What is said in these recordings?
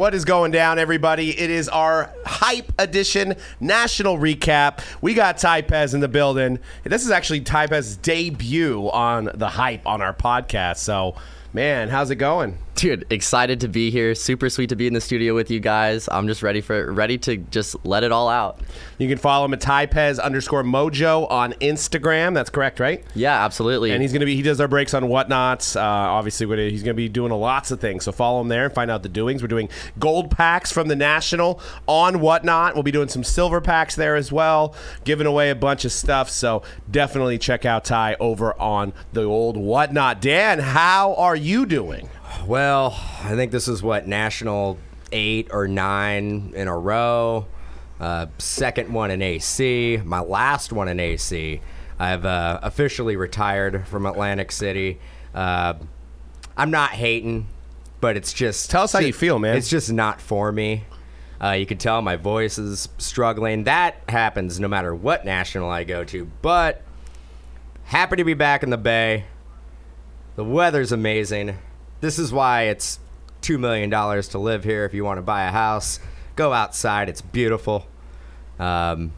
What is going down, everybody? It is our Hype Edition national recap. We got Ty Pez in the building. This is actually Ty Pez's debut on the Hype on our podcast. So, man, how's it going? Dude, excited to be here. Super sweet to be in the studio with you guys. I'm just ready for ready to just let it all out. You can follow him at Typez underscore Mojo on Instagram. That's correct, right? Yeah, absolutely. And he's gonna be he does our breaks on whatnots. Uh, obviously, he's gonna be doing lots of things. So follow him there and find out the doings. We're doing gold packs from the national on whatnot. We'll be doing some silver packs there as well, giving away a bunch of stuff. So definitely check out Ty over on the old whatnot. Dan, how are you doing? Well, I think this is what national eight or nine in a row. Uh, second one in AC. My last one in AC. I've uh, officially retired from Atlantic City. Uh, I'm not hating, but it's just Tell us how you feel, man. It's just not for me. Uh, you can tell my voice is struggling. That happens no matter what national I go to. But happy to be back in the Bay. The weather's amazing. This is why it's $2 million to live here if you want to buy a house. Go outside, it's beautiful. Um,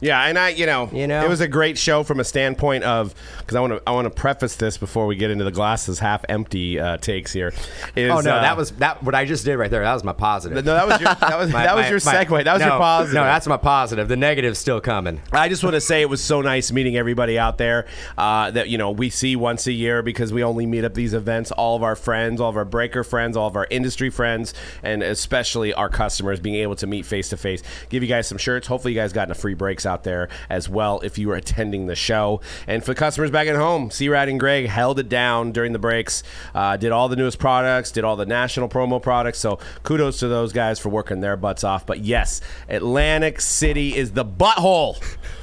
Yeah, and I, you know, You know? it was a great show from a standpoint of because I want to, I want to preface this before we get into the glasses half empty uh, takes here. Is, oh no, uh, that was that. What I just did right there. That was my positive. no, that was your, that was My- that was my- your my- segue. That was no, your positive. No, that's my positive. The negative's still coming. I just want to say it was so nice meeting everybody out there uh, that you know we see once a year because we only meet up these events. All of our friends, all of our breaker friends, all of our industry friends, and especially our customers being able to meet face to face. Give you guys some shirts. Hopefully, you guys gotten a free breaks out there as well if you were attending the show. And for the customers back at home, C Rad and Greg held it down during the breaks. Uh, did all the newest products. Did all the national promo products. So kudos to those guys for working their butts off. But yes, Atlantic City is the butthole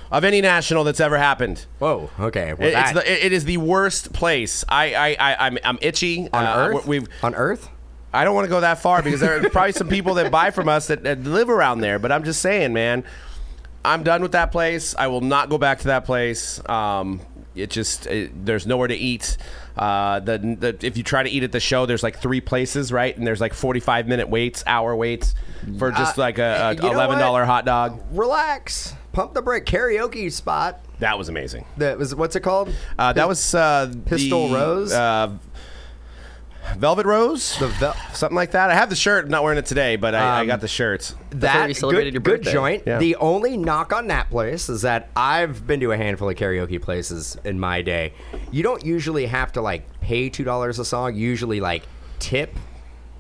of any national that's ever happened. Whoa. Okay. Well, It, it's that, the, it- it is the worst place. I, I, I I'm, I'm itchy on Uh, Earth. We've, on Earth. I don't want to go that far because there are probably some people that buy from us that, that live around there. But I'm just saying, man, I'm done with that place. I will not go back to that place. Um, it just it, there's nowhere to eat. Uh, the, the if you try to eat at the show, there's like three places, right? And there's like 45 minute waits, hour waits for just Uh, like a, a eleven dollar hot dog. Relax. Pump the brake. Karaoke spot. That was amazing. That was what's it called? Uh, that was uh, Pistol the, Rose? Velvet Rose, The vel- something like that. I have the shirt. I'm not wearing it today, but I, I Um, got the shirts. that you celebrated good, your good birthday. joint. Yeah. The only knock on that place is that I've been to a handful of karaoke places in my day. You don't usually have to like pay two dollars a song. You usually like tip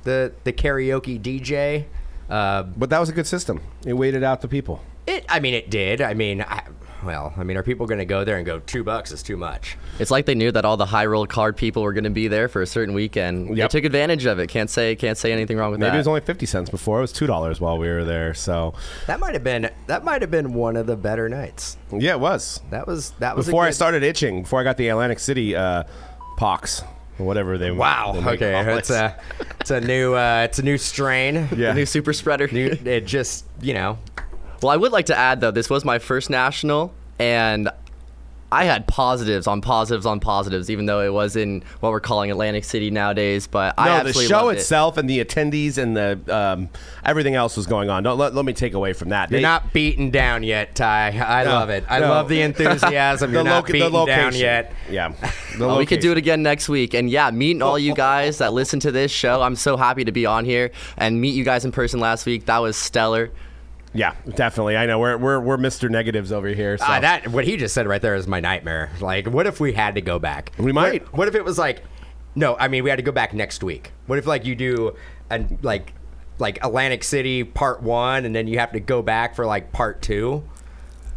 the the karaoke DJ. Uh, But that was a good system. It waited out the people. it. I mean, it did. I mean, I, well, I mean, are people going to go there and go two bucks is too much? it's like they knew that all the high roll card people were going to be there for a certain weekend. Yep. They took advantage of it. Can't say can't say anything wrong with Maybe that. Maybe it was only fifty cents before. It was two dollars while we were there. So That might have been that might have been one of the better nights. yeah, it was. That was that was a Before I started itching, before I got the Atlantic City uh, pox whatever they Wow. they might Okay, it's a it's a new uh, it's a new strain. yeah. the new super spreader. New, it just you know Well, I would like to add though, this was my first national, and I had positives on positives on positives, even though it was in what we're calling Atlantic City nowadays. But I no, the show loved it. itself and the attendees and the um, everything else was going on. Don't let, let me take away from that. you're They- not beaten down yet, Ty. I No, love it. I no. love the enthusiasm. You're not loca- beaten down location. yet. Yeah, the Oh, we could do it again next week. And yeah, meeting all you guys that listen to this show. I'm so happy to be on here and meet you guys in person last week. That was stellar. Yeah, definitely. I know we're we're we're Mr. Negatives over here. So. Ah, that what he just said right there is my nightmare. Like, what if we had to go back? We might. What, what if it was like, no, I mean, we had to go back next week. What if like you do and like like Atlantic City part one, and then you have to go back for like part two?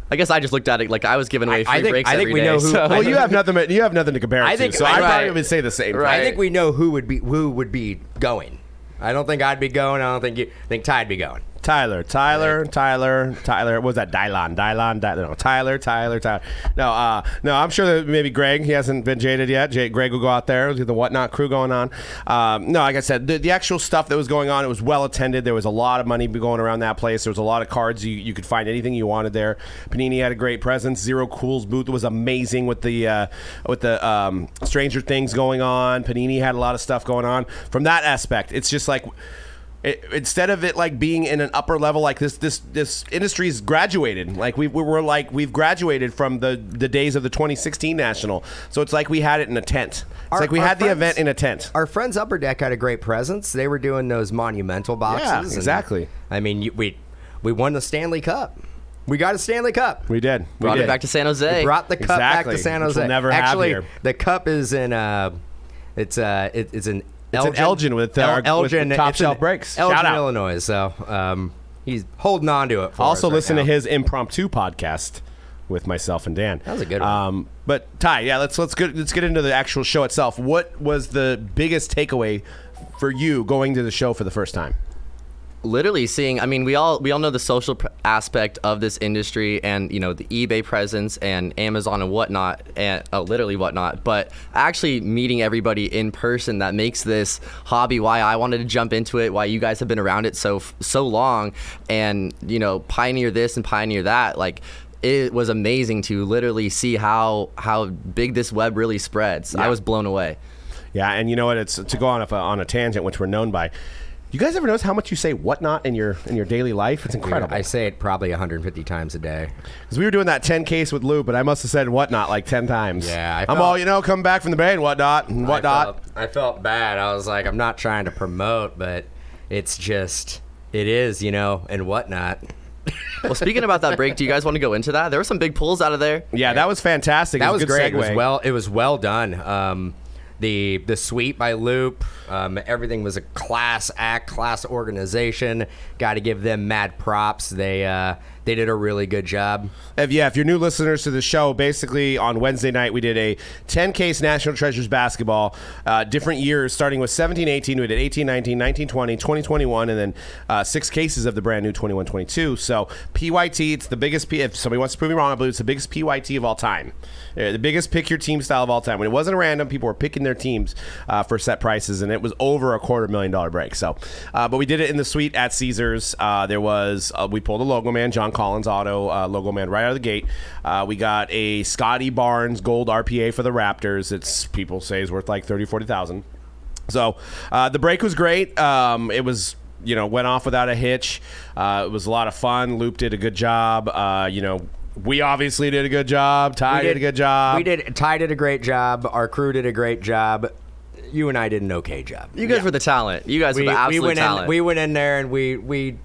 I guess I just looked at it like I was giving away I- free I think- breaks I think every we day, know who- so- I well, you have nothing. You have nothing to compare it I to, think- so I right. probably would say the same. Right. I think we know who would be who would be going. I don't think I'd be going. I don't think you I think Ty'd be going. Tyler, Tyler, Tyler, Tyler. What was that? Dylon, Dylon, Dylon. No, Tyler, Tyler, Tyler. No, uh, no. I'm sure that maybe Greg. He hasn't been jaded yet. Jay, Greg will go out there. with The whatnot crew going on. Um, no, like I said, the, the actual stuff that was going on, it was well attended. There was a lot of money going around that place. There was a lot of cards. You, you could find anything you wanted there. Panini had a great presence. Zero Cool's booth was amazing with the uh, with the um, Stranger Things going on. Panini had a lot of stuff going on from that aspect. It's just like it, instead of it like being in an upper level like this this this industry's graduated like we, we were like we've graduated from the the days of the 2016 national so it's like we had it in a tent it's Our- like we our had the event in a tent Our friends Upper Deck had a great presence. They were doing those monumental boxes. Yeah, and, exactly. I mean, you, we we won the Stanley Cup. We got a Stanley Cup. we did we Brought did. it back to San Jose. We brought the cup back to San which Jose. we'll never have Actually, here. the cup is in uh it's uh it, it's in It's an Elgin with, uh, El- with Elgin Top Shelf Breaks. Elgin, Shout out. Illinois. So um he's holding on to it for also right listen now. to his impromptu podcast with myself and Dan. That was a good one. Um, but Ty, yeah, let's let's get let's get into the actual show itself. What was the biggest takeaway for you going to the show for the first time? Literally seeing i mean we all we all know the social pr- aspect of this industry and you know the ebay presence and amazon and whatnot and uh, literally whatnot but actually meeting everybody in person that makes this hobby why i wanted to jump into it why you guys have been around it so so long and you know pioneer this and pioneer that like it was amazing to literally see how how big this web really spreads i was blown away Yeah, and you know what? It's to go on a, on a tangent, which we're known by. You guys ever notice how much you say "whatnot" in your in your daily life? It's incredible. I say it probably 150 times a day. Because we were doing that 10 case with Lou, but I must have said "whatnot" like 10 times. Yeah, I I'm all you know, coming back from the bay and whatnot and I whatnot. felt, I felt bad. I was like, I'm not trying to promote, but it's just, it is, you know, and whatnot. well speaking about that break do you guys want to go into that there were some big pulls out of there Yeah, that was fantastic. It That was a good great. It was well. It was well done. Um, the the sweep by Loupe, um, everything was a class act, class organization. Got to give them mad props. They uh, they did a really good job. If, yeah, if you're new listeners to the show, basically on Wednesday night we did a 10 case National Treasures basketball, uh, different years starting with 17 18. We did 18 19, 19 20, 20 21, and then uh, six cases of the brand new 21 22. So PYT, it's the biggest, P- if somebody wants to prove me wrong, I believe it's the biggest PYT of all time. Uh, the biggest pick your team style of all time. When it wasn't random, people were picking their teams uh, for set prices, and it was over a quarter million dollar break. So, uh, but we did it in the suite at Caesars. There was, we pulled a logo man, John Collins Auto uh, logo man right out of the gate. Uh, we got a Scottie Barnes gold RPA for the Raptors. It's people say is worth like 30, 40,000. So uh, the break was great. Um, it was you know went off without a hitch. Uh, it was a lot of fun. Loupe did a good job. Uh, you know we obviously did a good job. Ty We did, a good job. We did. Ty did a great job. Our crew did a great job. You and I did an okay job. You guys were the talent. You guys we, were the absolute we went talent. in. We went in there and we we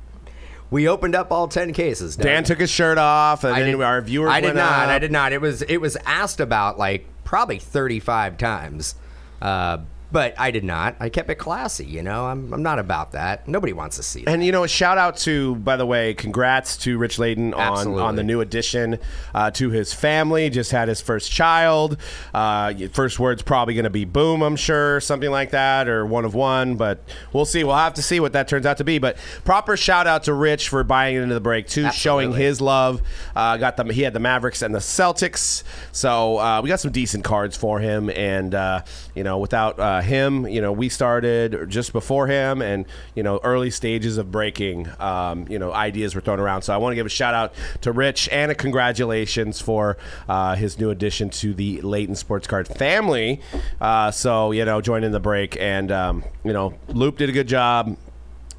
we opened up all ten cases. Dan took his shirt off, and I then did- our viewers. I did went not. up. I did not. It was it was asked about like probably thirty five times, uh, but I did not. I kept it classy. You know, I'm I'm not about that. Nobody wants to see that. And you know, a shout out to, by the way, congrats to Rich Layton on, Absolutely. on the new addition uh, to his family. Just had his first child. Uh, first word's probably going to be boom, I'm sure, something like that, or one of one. But we'll see. We'll have to see what that turns out to be. But proper shout out to Rich for buying into the break too, showing his love. Uh, got them. He had the Mavericks and the Celtics, so uh, we got some decent cards for him. And uh, you know, without uh, him, you know, we started just before him, and you know, early stages of breaking. Um, you know, ideas were thrown around. So I want to give a shout out to Rich and a congratulations for uh, his new addition to the Layton Sports Card family. Uh, so you know, joining in the break, and um, you know, Loupe did a good job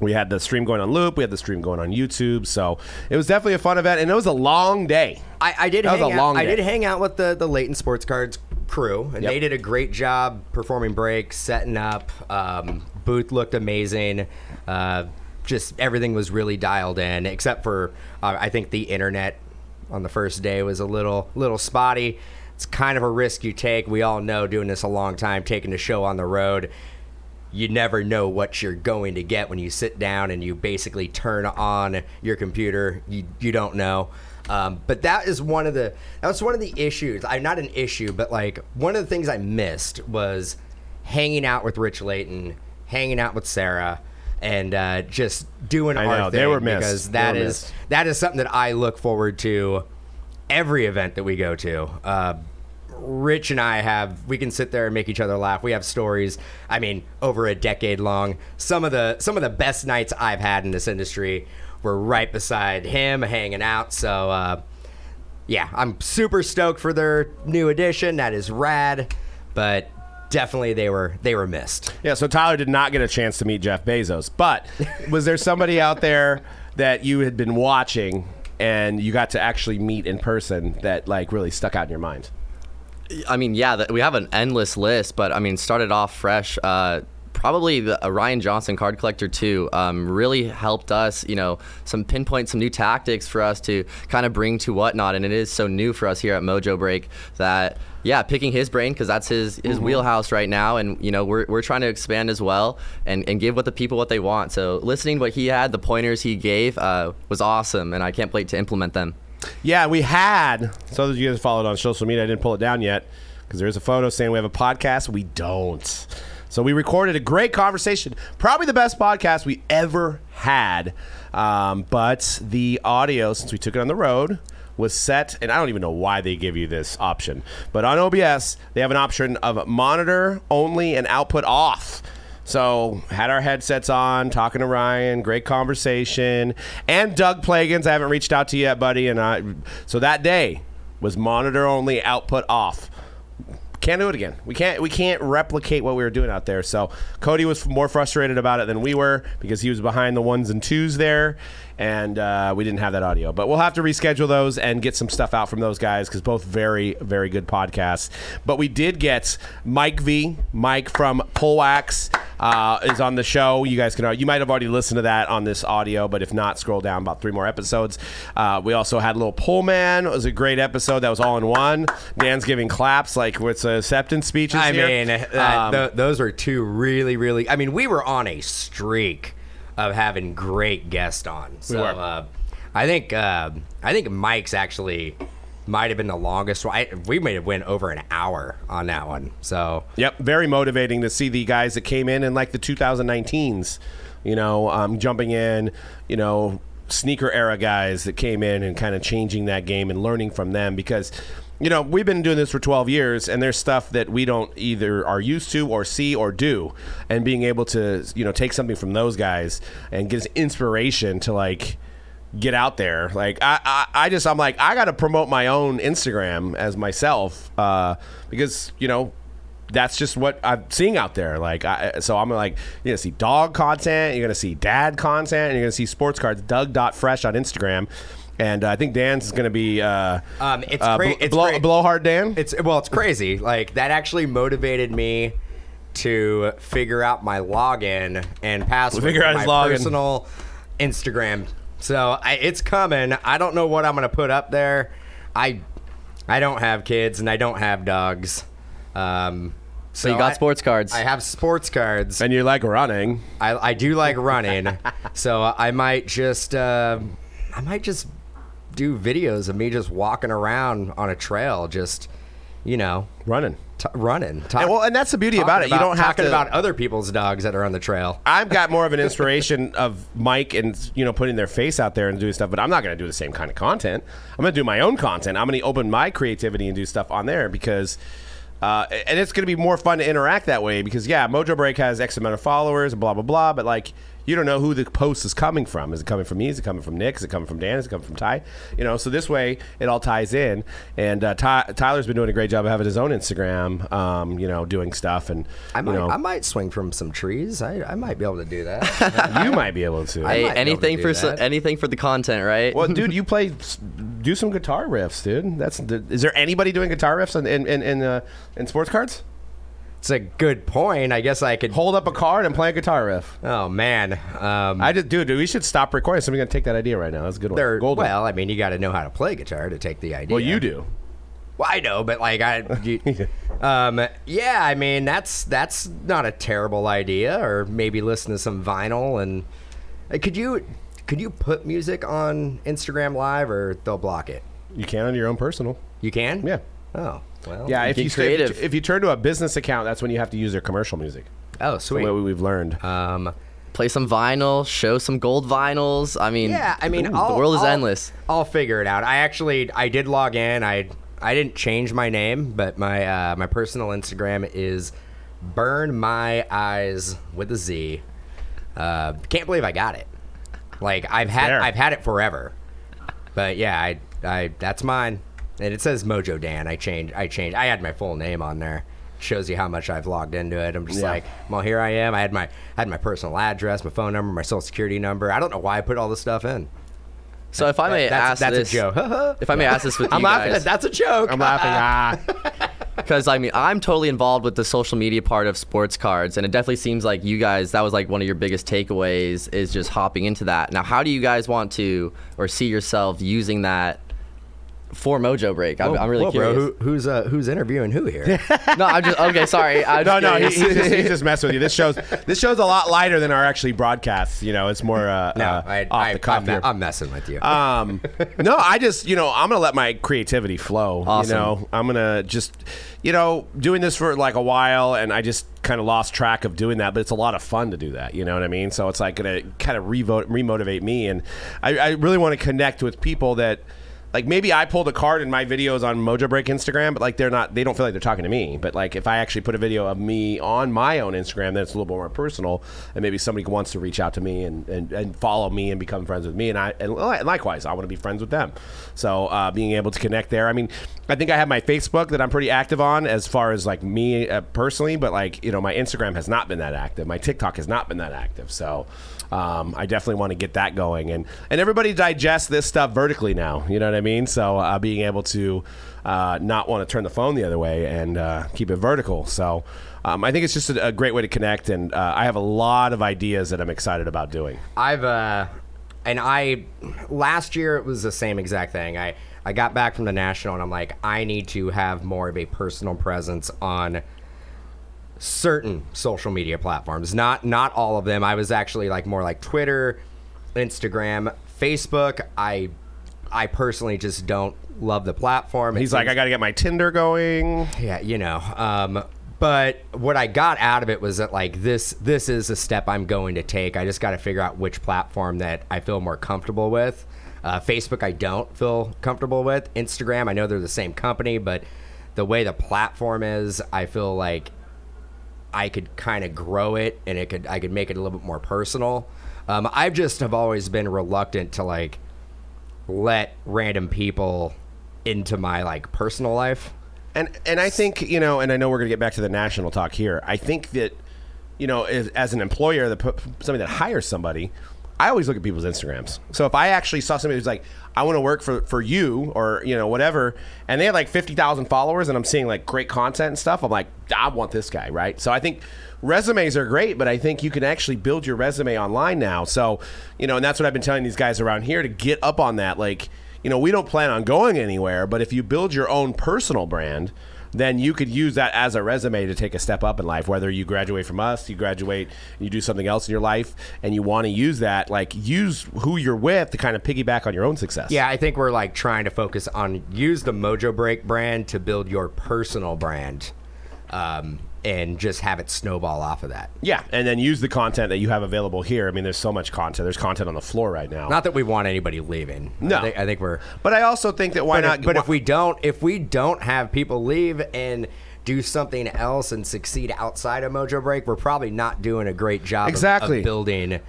we had the stream going on Loupe we had the stream going on youtube so it was definitely a fun event and it was a long day I, I did. That was hang a out, long I did hang out with the the Layton Sports Cards crew, and Yep. they did a great job performing breaks, setting up. Um, booth looked amazing. Uh, just everything was really dialed in, except for uh, I think the internet on the first day was a little little spotty. It's kind of a risk you take. We all know doing this a long time, taking a show on the road you never know what you're going to get when you sit down and you basically turn on your computer. You, you don't know. Um, but that is one of the that was one of the issues. I'm not an issue, but like one of the things I missed was hanging out with Rich Layton, hanging out with Sarah, and uh, just doing I our know, thing they were missed. because that were is missed. that is something that I look forward to every event that we go to. Uh, Rich and I have we can sit there and make each other laugh. We have stories. I mean, over a decade long. Some of the some of the best nights I've had in this industry were right beside him, hanging out. So uh, yeah, I'm super stoked for their new edition. That is rad. But definitely they were they were missed. Yeah, so Tyler did not get a chance to meet Jeff Bezos, but was there somebody out there that you had been watching and you got to actually meet in person that like really stuck out in your mind? I mean, yeah, that, we have an endless list, but I mean, started off fresh. Uh, probably the uh, Ryan Johnson card collector too um, really helped us you know some pinpoint some new tactics for us to kind of bring to whatnot and it is so new for us here at Mojo Break that yeah picking his brain because that's his his wheelhouse right now and you know we're, we're trying to expand as well and, and give what the people what they want so listening to what he had the pointers he gave uh, was awesome and I can't wait to implement them Yeah, we had. So that you guys followed on social media, I didn't pull it down yet because there is a photo saying we have a podcast. We don't. So we recorded a great conversation, probably the best podcast we ever had. Um, but the audio, since we took it on the road, was set, and I don't even know why they give you this option. But on OBS, they have an option of monitor only and output off. So had our headsets on, talking to Ryan, great conversation, and Doug Plagans. I haven't reached out to you yet, buddy. And I, so that day was monitor only, output off. Can't do it again. We can't. We can't replicate what we were doing out there. So Cody was more frustrated about it than we were because he was behind the ones and twos there, and uh, we didn't have that audio. But we'll have to reschedule those and get some stuff out from those guys because both very, very good podcasts. But we did get Mike V, Mike from Polwax, uh, is on the show. You guys can. You might have already listened to that on this audio, but if not, scroll down about three more episodes. Uh, we also had a little Pullman. It was a great episode that was all in one. Dan's giving claps like with acceptance speeches. I here. mean, that, Um, th- those were two really, really. I mean, we were on a streak of having great guests on. So were. uh, I think uh, I think Mike's actually might have been the longest. one. I, we may have went over an hour on that one. So Yep, very motivating to see the guys that came in in like the 2019s, you know, um, jumping in, you know, sneaker era guys that came in and kind of changing that game and learning from them because. You know, we've been doing this for 12 years, and there's stuff that we don't either are used to or see or do. And being able to, you know, take something from those guys and get inspiration to, like, get out there. Like I, I, I just I'm like I got to promote my own Instagram as myself uh, because you know that's just what I'm seeing out there. Like I, so I'm like you're gonna see dog content, you're gonna see dad content, and you're gonna see sports cards. Doug.fresh on Instagram. And uh, I think Dan's is going to be uh, Um, it's uh, cra- bl- it's blow, cra- blowhard Dan. It's well, it's crazy. Like that actually motivated me to figure out my login and password. Figure out for his my login. personal Instagram. So I, it's coming. I don't know what I'm gonna put up there. I I don't have kids and I don't have dogs. Um, so you got I- sports cards. I have sports cards. and you like running. I, I do like running, so I might just uh, I might just do videos of me just walking around on a trail, just you know, Running. t- running. Talk, And, well, and that's the beauty about it. talking You don't have to about other people's dogs that are on the trail. I've got more of an inspiration of Mike and you know putting their face out there and doing stuff, but I'm not going to do the same kind of content. I'm going to do my own content. I'm going to open my creativity and do stuff on there because. Uh, and it's going to be more fun to interact that way because yeah, Mojo Break has X amount of followers, and blah blah blah. But like, you don't know who the post is coming from. Is it coming from me? Is it coming from Nick? Is it coming from Dan? Is it coming from Ty? You know, so this way it all ties in. And uh, Ty, Tyler's been doing a great job of having his own Instagram, um, you know, doing stuff. And I might you know, I might swing from some trees. I, I might be able to do that. you might be able to. I Hey, might be able to anything for so, that. anything for the content, right? Well, dude, you play, do some guitar riffs, dude. That's. Is there anybody doing guitar riffs in in in, in, uh, in sports cards? It's a good point. I guess I could. Hold up a card and play a guitar riff. Oh man, um, I just, dude, dude, we should stop recording. Somebody's gonna take that idea right now. That's a good one. Golden. well. I mean, you got to know how to play guitar to take the idea. well, you do. Well, I know, but like I, you, um, yeah, I mean that's that's not a terrible idea. Or maybe listen to some vinyl and uh, could you could you put music on Instagram Live or they'll block it? You can on your own personal. You can. Yeah. Oh well. Yeah, if you if, creative. you- if you turn to a business account, that's when you have to use their commercial music. Oh The sweet. way we've learned. Um, Play some vinyl, show some gold vinyls. I mean, yeah, I mean, ooh, the world is I'll- endless. I'll figure it out. I actually I did log in. I I didn't change my name, but my uh, my personal Instagram is burn my eyes with a Z. Uh, can't believe I got it. Like I've had there. I've had it forever. But yeah, I I that's mine. And it says Mojo Dan. I changed I changed I had my full name on there. shows you how much I've logged into it. I'm just Yeah. like, well, here I am. I had my I had my personal address, my phone number, my social security number. I don't know why I put all this stuff in. So if I may that's ask that's this, a joke. if I may ask this with I'm you laughing. guys, That's a joke. I'm laughing. Ah. because I mean I'm totally involved with the social media part of sports cards, and it definitely seems like you guys that was like one of your biggest takeaways is just hopping into that. Now, how do you guys want to or see yourself using that for Mojo Break? I'm, I'm really Whoa, curious. Who, who's uh, who's interviewing who here? no, I'm just okay. Sorry, I'm No, just no, he, he's, just, he's just messing with you. This show's this show's a lot lighter than our actually broadcasts. You know, it's more uh, no, uh, I, off I, the cuff I'm, here. I'm messing with you. Um, no, I just, you know, I'm gonna let my creativity flow. Awesome. You know, I'm gonna just, you know, doing this for like a while, and I just kind of lost track of doing that. But it's a lot of fun to do that. You know what I mean? So it's like gonna kind of remotivate me, and I, I really want to connect with people that. Like maybe I pulled a card in my videos on Mojo Break Instagram, but like they're not, they don't feel like they're talking to me. But like if I actually put a video of me on my own Instagram, then it's a little bit more personal, and maybe somebody wants to reach out to me and, and, and follow me and become friends with me, and I and likewise I want to be friends with them. So uh, being able to connect there, I mean, I think I have my Facebook that I'm pretty active on as far as like me uh, personally, but like you know my Instagram has not been that active, my TikTok has not been that active, so. Um, I definitely want to get that going, and and everybody digests this stuff vertically now. You know what I mean? So uh, being able to uh, not want to turn the phone the other way and uh, keep it vertical. So um, I think it's just a, a great way to connect, and uh, I have a lot of ideas that I'm excited about doing. I've uh and I last year it was the same exact thing. I I got back from the national and I'm like I need to have more of a personal presence on certain social media platforms. Not not all of them. I was actually like more like Twitter, Instagram, Facebook. I I personally just don't love the platform. It He's like, seems- I got to get my Tinder going. yeah, you know. Um, but what I got out of it was that like this this is a step I'm going to take. I just got to figure out which platform that I feel more comfortable with. Uh, Facebook, I don't feel comfortable with. Instagram, I know they're the same company, but the way the platform is, I feel like I could kind of grow it and it could I could make it a little bit more personal. Um, I've just have always been reluctant to like let random people into my like personal life. And and I think you know, and I know we're to get back to the national talk here. I think that you know, as, as an employer, put somebody that hires somebody, I always look at people's Instagrams. So if I actually saw somebody who's like, I want to work for for you or you know whatever, and they had like fifty thousand followers, and I'm seeing like great content and stuff, I'm like, I want this guy, right? So I think resumes are great, but I think you can actually build your resume online now. So you know, and that's what I've been telling these guys around here to get up on that, like you know, we don't plan on going anywhere, but if you build your own personal brand, then you could use that as a resume to take a step up in life. Whether you graduate from us, you graduate, you do something else in your life, and you want to use that, like use who you're with to kind of piggyback on your own success. Yeah, I think we're like trying to focus on use the Mojo Break brand to build your personal brand, um, and just have it snowball off of that. Yeah, and then use the content that you have available here. I mean, there's so much content. There's content on the floor right now. Not that we want anybody leaving. No. I think, I think we're. but I also think that why But, not? if, but if we don't, if we don't have people leave and do something else and succeed outside of Mojo Break, we're probably not doing a great job of- Exactly. of, building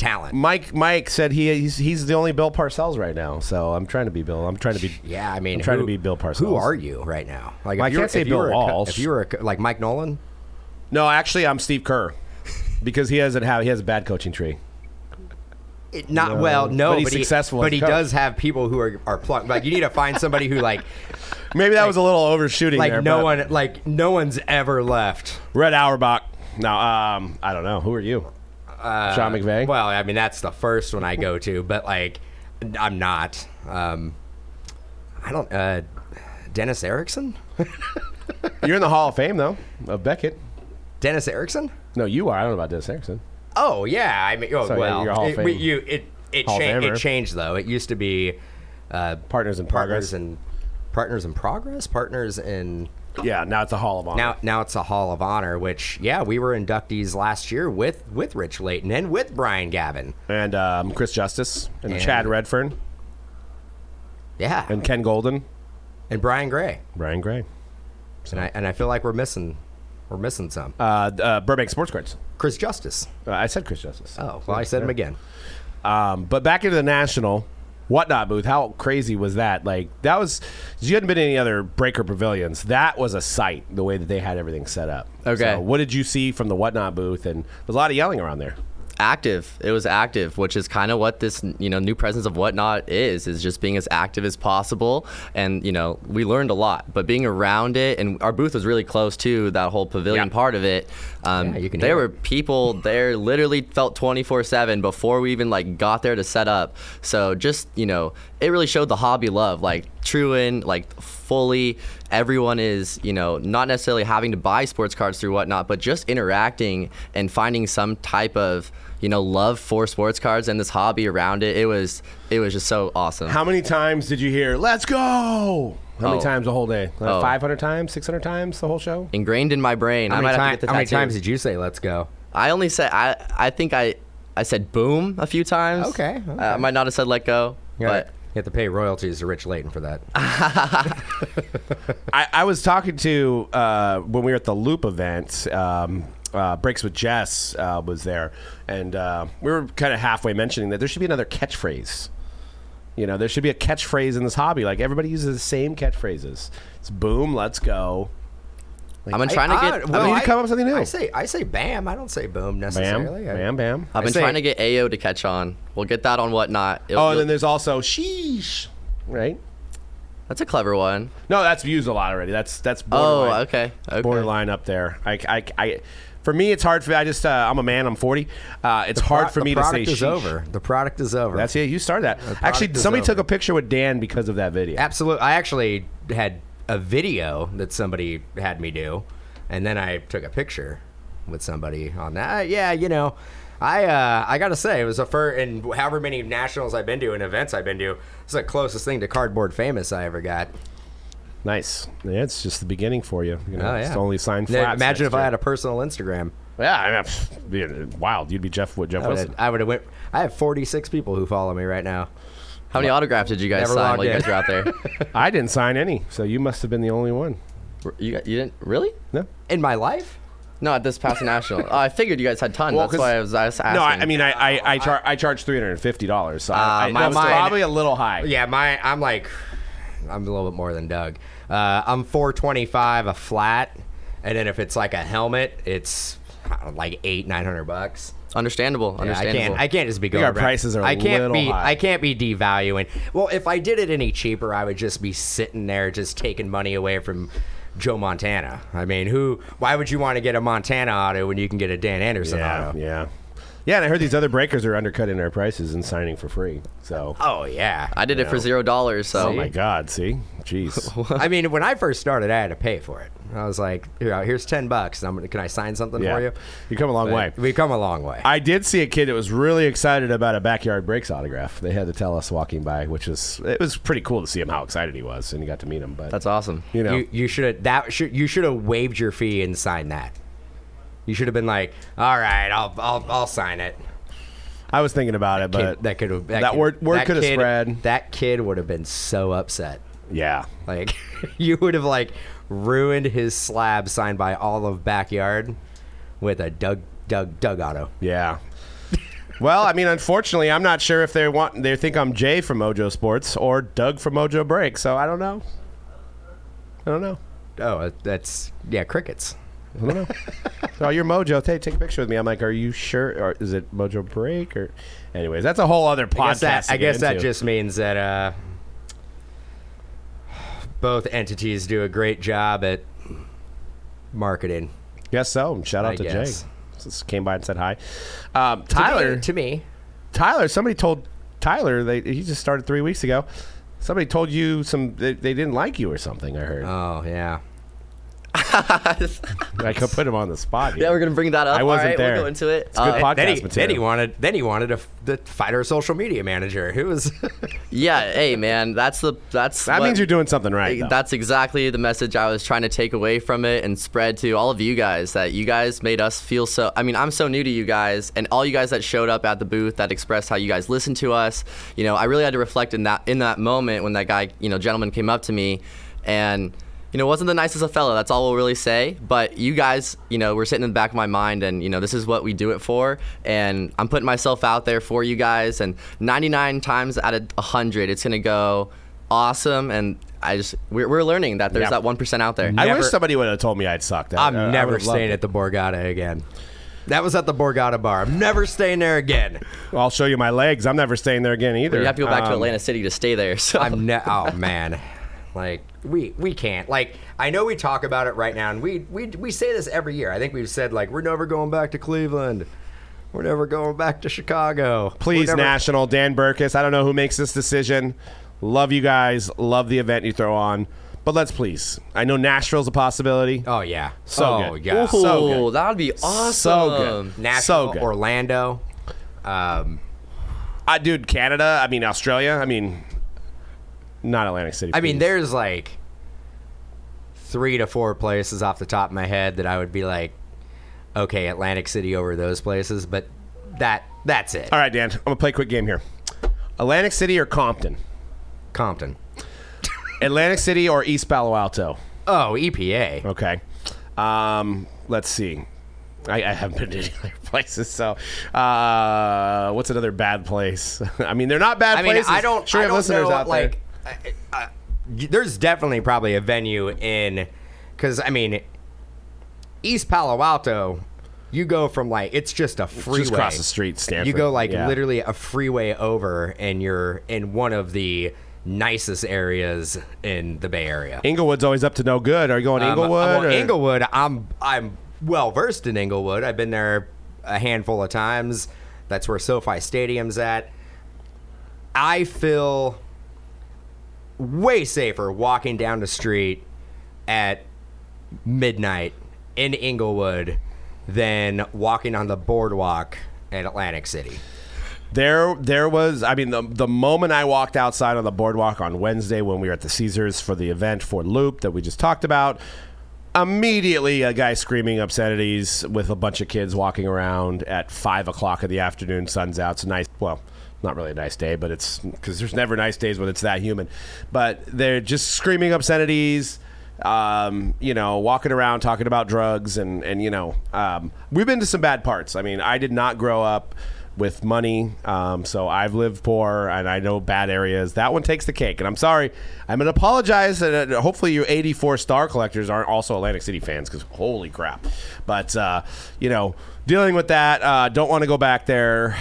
talent. Mike Mike said he he's, he's the only Bill Parcells right now. So I'm trying to be Bill. I'm trying to be. Yeah, I mean, I'm trying who- to be Bill Parcells. Who are you right now? Like, Well, I if you're- can't say if Bill a Walsh. If you were a, like Mike Nolan, No, actually, I'm Steve Kerr because he doesn't have he has a bad coaching tree. It- not well, no, But he's he- successful as But he coach. does have people who are are plucked. Like you need to find somebody who like Maybe that was a little overshooting like there. no but- one like no one's ever left. Red Auerbach. Now, um, I don't know. Who are you? Sean McVay. Uh, Well, I mean that's the first one I go to, but like I'm not. Um, I don't. Uh, Dennis Erickson. You're in the Hall of Fame though of Beckett. Dennis Erickson. No, you are. I don't know about Dennis Erickson. Oh yeah, I mean, oh, So, well, of it, we- you it it, cha- it changed though. It used to be uh, Partners in partners progress. and partners in progress, partners in. Yeah, now it's a Hall of Honor. Now, now it's a Hall of Honor, which yeah, we were inductees last year with with Rich Layton and with Brian Gavin. and um, Chris Justice and, And- Chad Redfern Yeah, and Ken Goldin, and Brian Gray. Brian Gray, And I and I feel like we're missing we're missing some. uh, uh, Burbank Sports Cards. Chris Justice. Uh, I said Chris Justice. Oh, well, I said him again. Um, but back into the national, whatnot booth. How crazy was that? Like that was you hadn't been any other breaker pavilions. That was a sight. The way that they had everything set up. Okay. So what did you see from the whatnot booth? And there's a lot of yelling around there. Active. It was active, which is kind of what this you know new presence of whatnot is. Is just being as active as possible, and you know we learned a lot. But being around it, and our booth was really close to that whole pavilion Yeah. part of it. Um, Yeah, you can there were it. people there literally felt 24/7 before we even like got there to set up. So just you know, it really showed the hobby love. Like Truin, like fully, everyone is you know not necessarily having to buy sports cards through whatnot, but just interacting and finding some type of you know love for sports cards and this hobby around it. It was it was just so awesome. How many times did you hear "Let's go"? How many Oh. times the whole day? Oh. Five hundred times, six hundred times the whole show. Ingrained in my brain. How I many, might have to get the how many tattoo. times did you say "Let's go"? I only said I. I think I. I said boom a few times. Okay, okay. I might not have said let go, You but you have to pay royalties to Rich Layton for that. I, I was talking to uh, when we were at the Loupe event. Um, uh, Breaks with Jess uh, was there, and uh, we were kind of halfway mentioning that there should be another catchphrase. You know, there should be a catchphrase in this hobby. Like everybody uses the same catchphrases. It's boom, let's go. I've been trying to I- get. we need to come up with something new. I say I say bam. I don't say boom Bam, necessarily. I- bam, bam. I've been say- trying to get AO to catch on. We'll get that on whatnot. It'll- Oh, and then there's also sheesh, right? that's a clever one. No, that's used a lot already. That's that's Oh, okay. Okay. borderline up there. I, I, I, for me, it's hard for I just uh, I'm a man. I'm 40. Uh, it's hard for me to say The product is sheesh. over. The product is over. That's it. You started that. Actually, somebody over. took a picture with Dan because of that video. Absolutely. I actually had a video that somebody had me do, and then I took a picture with somebody on that. Uh, yeah, you know, I uh, I gotta say it was a fur and however many nationals I've been to and events I've been to, it's the closest thing to cardboard famous I ever got. Nice. Yeah, it's just the beginning for you. you know, Oh, It's yeah. the only sign Now, flat. Imagine if I had a personal Instagram. Yeah, I mean, pff, wild. You'd be Jeff. What Jeff I would Wilson? have, I would have went. I have 46 people who follow me right now. How many autographs did you guys sign logged while you guys were out there? I didn't sign any, so you must have been the only one. you, you didn't really? No. In my life, No, at this past national. Oh, I figured you guys had tons. Well, That's 'cause- why I was, I was asking. No, I, mean I mean, I I'm a little bit more than Doug. Uh, I'm 425 a flat, and then if it's like a helmet, it's uh, like eight nine hundred bucks. understandable. Yeah, I can't. I can't just be going. our prices are I can't little be. high. I can't be devaluing. Well, if I did it any cheaper, I would just be sitting there, just taking money away from Joe Montana. I mean, who? Why would you want to get a Montana auto when you can get a Dan Anderson yeah, auto? yeah, yeah. And I heard these other breakers are undercutting their prices and signing for free. So, Oh yeah. I did it for zero dollars. So oh my God, see, jeez. I mean, when I first started, I had to pay for it. I was like, Here, here's ten bucks. I'm gonna, can I sign something yeah, for you? you come a long way. We've come a long way. I did see a kid that was really excited about a backyard breaks autograph. They had to tell us walking by, which was it was pretty cool to see him how excited he was, and you got to meet him. But that's awesome. you know, You, you should have that should you should have waived your fee and signed that. You should have been like, all right, I'll I'll, I'll sign it. I was thinking about it, Kid- but that could have that word- word could have kid- spread. That kid would have been so upset. yeah, Like you would have like ruined his slab signed by all of backyard with a Doug Doug Doug Otto. yeah. well, I mean, unfortunately, I'm not sure if they want they think I'm Jay from Mojo Sports or Doug from Mojo Break, so I don't know. I don't know. Oh, that's yeah, crickets. I don't know. oh, you're Mojo. Take take a picture with me. I'm like, are you sure? Or is it Mojo Break? Or, anyways, that's a whole other podcast. I guess that I guess that just means that uh, both entities do a great job at marketing. Guess so. Shout out I to guess. Jay. Just came by and said hi. Um, Tyler, to me, Tyler, somebody told Tyler they he just started three weeks ago. Somebody told you some they, they didn't like you or something. I heard. oh yeah. I could put him on the spot. Here. Yeah, we're gonna bring that up. I wasn't All right, there. We'll go into it. It's good Uh, podcast then, he, material. then he wanted then he wanted a, f- the fighter social media manager who was yeah, hey man, that's the that's that what- means you're doing something right. though. That's exactly the message I was trying to take away from it and spread to all of you guys that you guys made us feel so. I mean, I'm so new to you guys, and all you guys that showed up at the booth that expressed how you guys listened to us. You know, I really had to reflect in that in that moment when that guy, you know, gentleman came up to me, and you know, wasn't the nicest of fellow. That's all we'll really say. But you guys, you know, we're sitting in the back of my mind, and you know, this is what we do it for. And I'm putting myself out there for you guys. And 99 times out of 100, it's gonna go awesome. And I just we're, we're learning that there's Yeah. that one percent out there. I wish somebody would have told me I'd sucked. I- I'm I- I never would've staying at the Borgata again. That was at the Borgata bar. I'm never staying there again. I'll show you my legs. I'm never staying there again either. you have to go back to Um, Atlanta City to stay there. So I'm ne- oh man, like we we can't. Like I know we talk about it right now, and we we we say this every year. I think we've said like we're never going back to Cleveland. We're never going back to Chicago. Please, never- National, Dan Berkus. I don't know who makes this decision. Love you guys. Love the event you throw on. But let's please. I know Nashville's a possibility. Oh yeah. So oh, good. Yeah. Ooh, so good. that would be awesome. So good. Nashville, so good. Orlando. Um, Uh, dude, Canada. I mean, Australia. I mean, not Atlantic City. I mean, please. there's like three to four places off the top of my head that I would be like, okay, Atlantic City over those places, but that that's it. All right, Dan. I'm gonna play a quick game here. Atlantic City or Compton? Compton. Atlantic City or East Palo Alto? Oh, EPA. Okay. Um, let's see. I, I haven't been to any other places, so uh, what's another bad place? I mean, they're not bad I mean, places. I don't. Sure, I have don't listeners know, out like, I, I, there's definitely probably a venue in, because I mean, East Palo Alto. You go from like it's just a freeway just across the street, Stanford. You go like Yeah. literally a freeway over, and you're in one of the nicest areas in the Bay Area. Inglewood's always up to no good. Are you going Um, Inglewood? well, Inglewood, I'm I'm well versed in Inglewood. I've been there a handful of times. That's where SoFi Stadium's at. I feel way safer walking down the street at midnight in Inglewood than walking on the boardwalk in Atlantic City. There, there was. I mean, the the moment I walked outside on the boardwalk on Wednesday when we were at the Caesars for the event for Loupe that we just talked about, immediately a guy screaming obscenities with a bunch of kids walking around at five o'clock in the afternoon. Sun's out. It's nice. Well, not really a nice day, but it's because there's never nice days when it's that humid. But they're just screaming obscenities. Um, you know, walking around talking about drugs and and you know, um, we've been to some bad parts. I mean, I did not grow up with money. Um, so I've lived poor and I know bad areas. That one takes the cake. And I'm sorry. I'm to apologize. And uh, hopefully, your 84 star collectors aren't also Atlantic City fans because holy crap. But, uh, you know, dealing with that, uh, don't want to go back there.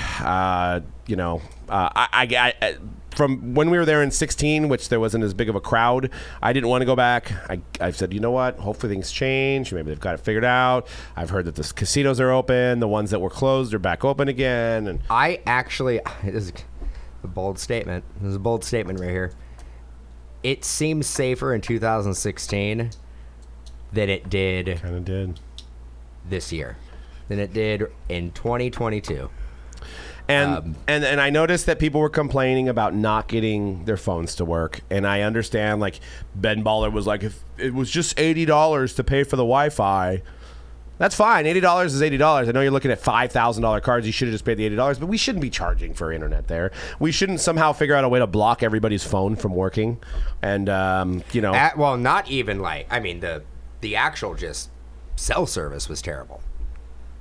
You know, uh, I, I, I, from when we were there in 16, which there wasn't as big of a crowd, I didn't want to go back. I, I said, you know what? Hopefully things change. Maybe they've got it figured out. I've heard that the casinos are open. The ones that were closed are back open again. And I actually, this is a bold statement. This is a bold statement right here. It seems safer in 2016 than it did kind of did. this year, than it did in 2022. And Um, and and I noticed that people were complaining about not getting their phones to work. And I understand, like Ben Baller was like, if it was just eighty dollars to pay for the Wi-Fi, that's fine. Eighty dollars is eighty dollars. I know you're looking at five thousand dollar cards. You should have just paid the eighty dollars, but we shouldn't be charging for internet there. We shouldn't somehow figure out a way to block everybody's phone from working. And um, you know, At, well, not even like I mean the the actual just cell service was terrible.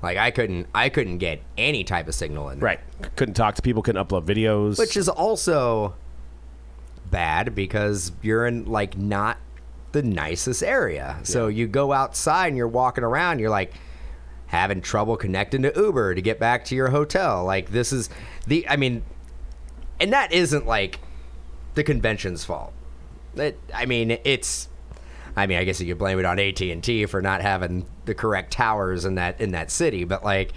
Like I couldn't I couldn't get any type of signal in there. right? Couldn't talk to people. Couldn't upload videos. which is also bad because you're in like not the nicest area. So you go outside and you're walking around, you're like having trouble connecting to Uber to get back to your hotel. Like this is the I mean and that isn't like the convention's fault. It, I mean, it's I mean, I guess you could blame it on AT&T for not having the correct towers in that in that city, but like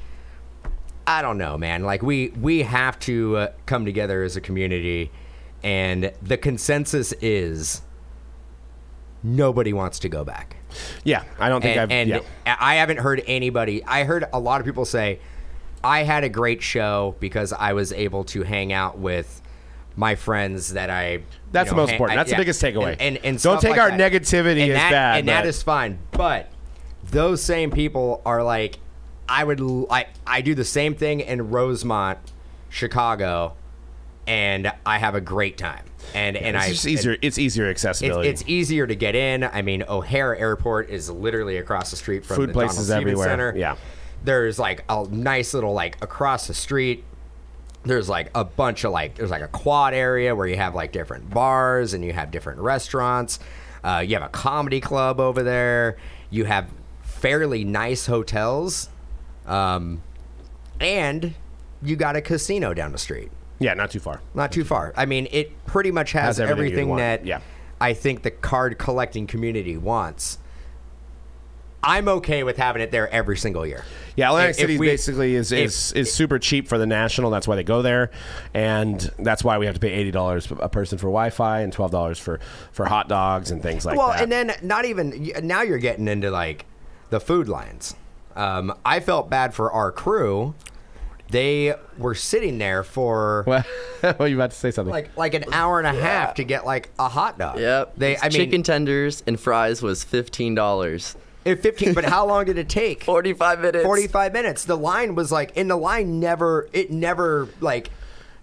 I don't know, man. Like we we have to uh, come together as a community, and the consensus is nobody wants to go back. yeah, I don't think And, I've. and yeah. I haven't heard anybody. I heard a lot of people say, "I had a great show because I was able to hang out with." My friends that I That's you the most important. I- That's the biggest takeaway. And, and, and Don't take like our that. negativity and as that, bad, and that but- is fine. But those same people are like, I would, I I do the same thing in Rosemont, Chicago, and I have a great time. And and It's I just easier. It's easier It's, accessibility. it's easier to get in. I mean, O'Hare Airport is literally across the street from Food the places Donald everywhere. Center. Yeah. There's like a nice little like across the street. There's like a bunch of like there's like a quad area where you have like different bars and you have different restaurants. Uh, you have a comedy club over there. You have fairly nice hotels, um, and you got a casino down the street yeah, not too far. not too far. I mean, it pretty much has, Has everything everything that Yeah. I think the card collecting community wants. I'm okay with having it there every single year. Yeah, Atlantic If- if City we- basically is, is is super cheap for the national. That's why they go there, and that's why we have to pay eighty dollars a person for Wi-Fi and twelve dollars for for hot dogs and things like well, that. Well, and then not even now you're getting into like the food lines. Um, I felt bad for our crew. They were sitting there for Well, well, you about to say something? like like an hour and a half to get like a hot dog. Yep. They, I mean, chicken tenders and fries was fifteen dollars. If 15. But how long did it take? Forty-five minutes. 45 minutes. The line was like, and the line never, it never, like,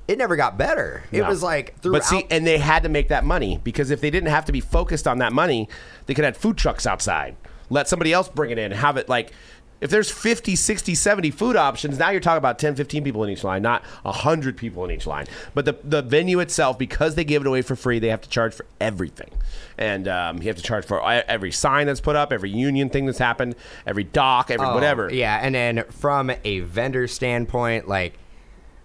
it never got better. It No. was like throughout. But see, and they had to make that money because if they didn't have to be focused on that money, they could have food trucks outside. Let somebody else bring it in. Have it like if there's 50, 60, 70 food options, now you're talking about 10, 15 people in each line, not 100 people in each line. But the, the venue itself, because they give it away for free, they have to charge for everything. And um, you have to charge for every sign that's put up, every union thing that's happened, every dock, every Oh, whatever. Yeah, and then from a vendor standpoint, like,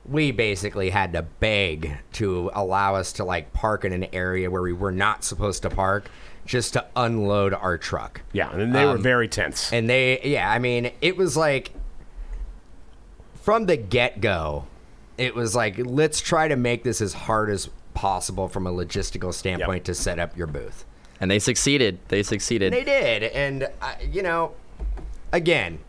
we basically had to beg to allow us to like park in an area where we were not supposed to park just to unload our truck. Yeah, and they were Um, very tense. And they, yeah, I mean, it was like from the get go, it was like, let's try to make this as hard as possible from a logistical standpoint to set up your booth. And they succeeded. They succeeded. And They did. And, I, you know, again,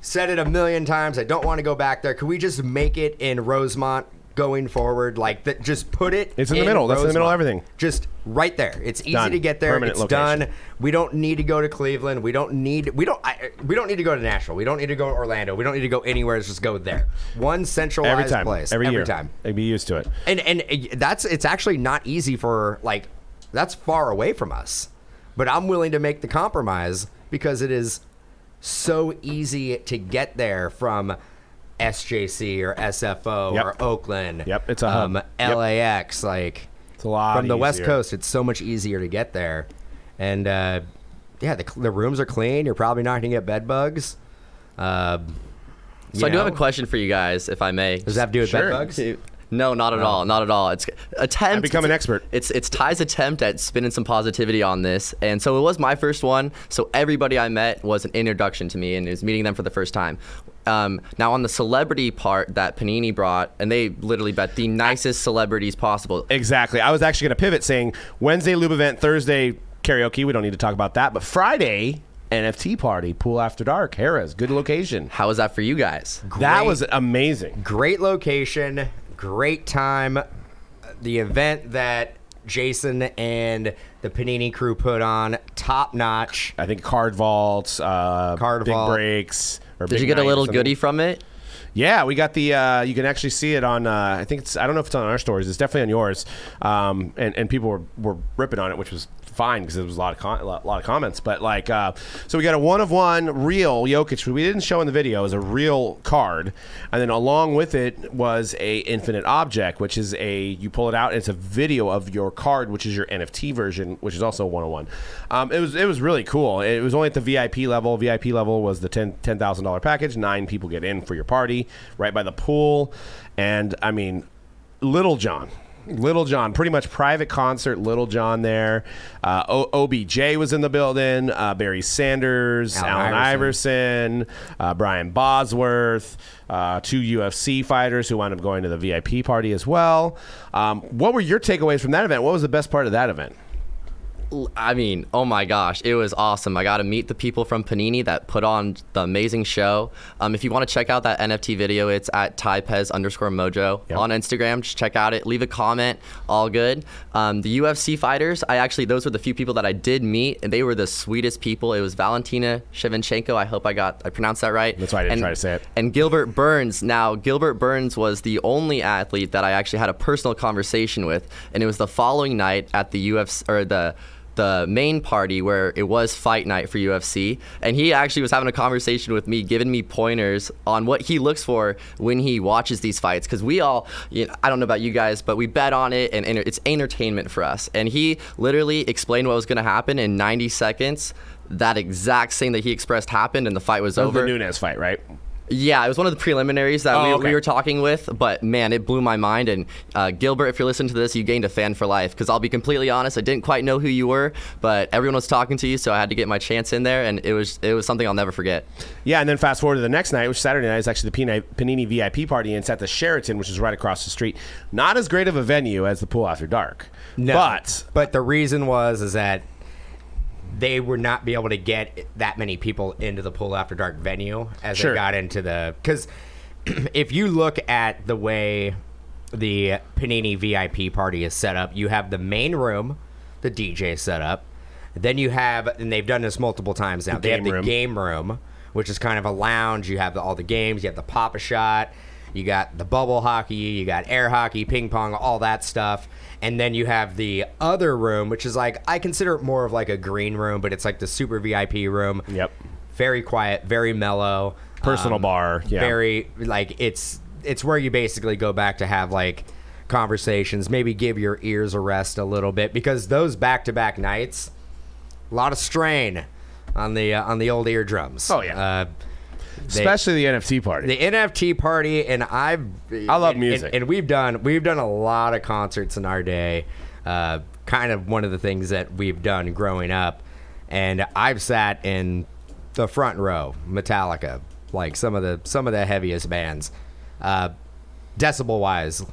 said it a million times. I don't want to go back there. Could we just make it in Rosemont going forward? Like, that, just put it It's in the middle. That's in the middle of everything. Just right there. It's easy Done. to get there. Permanent it's location. done. We don't need to go to Cleveland. We don't need. We don't. I, we don't need to go to Nashville. We don't need to go to Orlando. We don't need to go anywhere. Let's just go there. One centralized place. every time. place. Every, year. time. They'd be used to it. And and uh, that's it's actually not easy for like that's far away from us. But I'm willing to make the compromise because it is so easy to get there from SJC or SFO Yep. or Oakland. Yep, it's a hub. um, Yep. LAX like It's a lot from the West. Coast. It's so much easier to get there, and uh, yeah, the, the rooms are clean. You're probably not gonna get bed bugs. Uh, So I you do have a question for you guys, if I may. Does that have to do with Sure. bed bugs? No, not at all. Not at all. It's attempt. I become an expert. It's it's Ty's attempt at spinning some positivity on this, and so it was my first one. So everybody I met was an introduction to me, and it was meeting them for the first time. Um, now on the celebrity part that Panini brought, and they literally bet the nicest celebrities possible. Exactly. I was actually going to pivot saying Wednesday Loupe event, Thursday karaoke. We don't need to talk about that. But Friday NFT party, pool after dark, Harrah's, good location. How was that for you guys? That was amazing. great location, great time. The event that Jason and the Panini crew put on, top notch. I think card vaults, uh, Card big vault. breaks. Or Did big you get a little goodie from it? Yeah, we got the. Uh, you can actually see it on. Uh, I think it's. I don't know if it's on our stores. It's definitely on yours. Um, and and people were, were ripping on it, which was fine because there was a lot of con- a lot, of comments. But like, uh, so we got a one of one real Jokic. We didn't show in the video. Was a real card, and then along with it was a infinite object, which is a you pull it out. It's a video of your card, which is your NFT version, which is also one on one. It was it was really cool. It was only at the VIP level. VIP level was the ten ten thousand dollar package. Nine people get in for your party right by the pool, and I mean, Lil Jon. Lil Jon, pretty much private concert. Lil Jon there. Uh, o- OBJ was in the building. Uh, Barry Sanders, Allen Allen Iverson, uh, Brian Bosworth, uh, two UFC fighters who wound up going to the VIP party as well. Um, what were your takeaways from that event? What was the best part of that event? I mean, oh my gosh, it was awesome. I got to meet the people from Panini that put on the amazing show. Um, if you want to check out that NFT video, it's at Typez underscore Mojo Yep. on Instagram. Just check out it. Leave a comment. All good. Um, the UFC fighters, I actually those were the few people that I did meet, and they were the sweetest people. It was Valentina Shevchenko. I hope I got I pronounced that right. That's why I didn't and, try to say it. And Gilbert Burns. Now, Gilbert Burns was the only athlete that I actually had a personal conversation with, and it was the following night at the UFC or the the main party where it was fight night for UFC, and he actually was having a conversation with me, giving me pointers on what he looks for when he watches these fights. Because we all, you know, I don't know about you guys, but we bet on it, and, and it's entertainment for us. And he literally explained what was going to happen in 90 seconds. That exact same that he expressed happened, and the fight was That was over. the Nunez fight, right? Yeah, it was one of the preliminaries that Oh, we, okay. we were talking with, but man, it blew my mind. And uh, Gilbert, if you're listening to this, you gained a fan for life. Because I'll be completely honest, I didn't quite know who you were, but everyone was talking to you, so I had to get my chance in there, and it was it was something I'll never forget. Yeah, and then fast forward to the next night, which Saturday night is actually the Panini, Panini VIP party, and it's at the Sheraton, which is right across the street. Not as great of a venue as the Pool After Dark, No. but but the reason was is that they would not be able to get that many people into the pool after dark venue as Sure. they got into the because if you look at the way the Panini VIP party is set up, you have the main room, the DJ set up. Then you have, and they've done this multiple times now. The they have the room. game room, which is kind of a lounge. You have the, all the games. You have the Pop-A-Shot. You got the bubble hockey. You got air hockey, ping pong, all that stuff. And then you have the other room, which is like I consider it more of like a green room, but it's like the super VIP room. Yep. Very quiet, very mellow. Personal bar, yeah. Very like it's it's where you basically go back to have like conversations, maybe give your ears a rest a little bit because those back to back nights, a lot of strain on the uh, on the old eardrums. Oh, yeah. Uh, especially the NFT party. the NFT party, and I've I love and- music. and, and we've done we've done a lot of concerts in our day. Uh, kind of one of the things that we've done growing up, and I've sat in the front row, Metallica, like some of the some of the heaviest bands. Uh, decibel wise,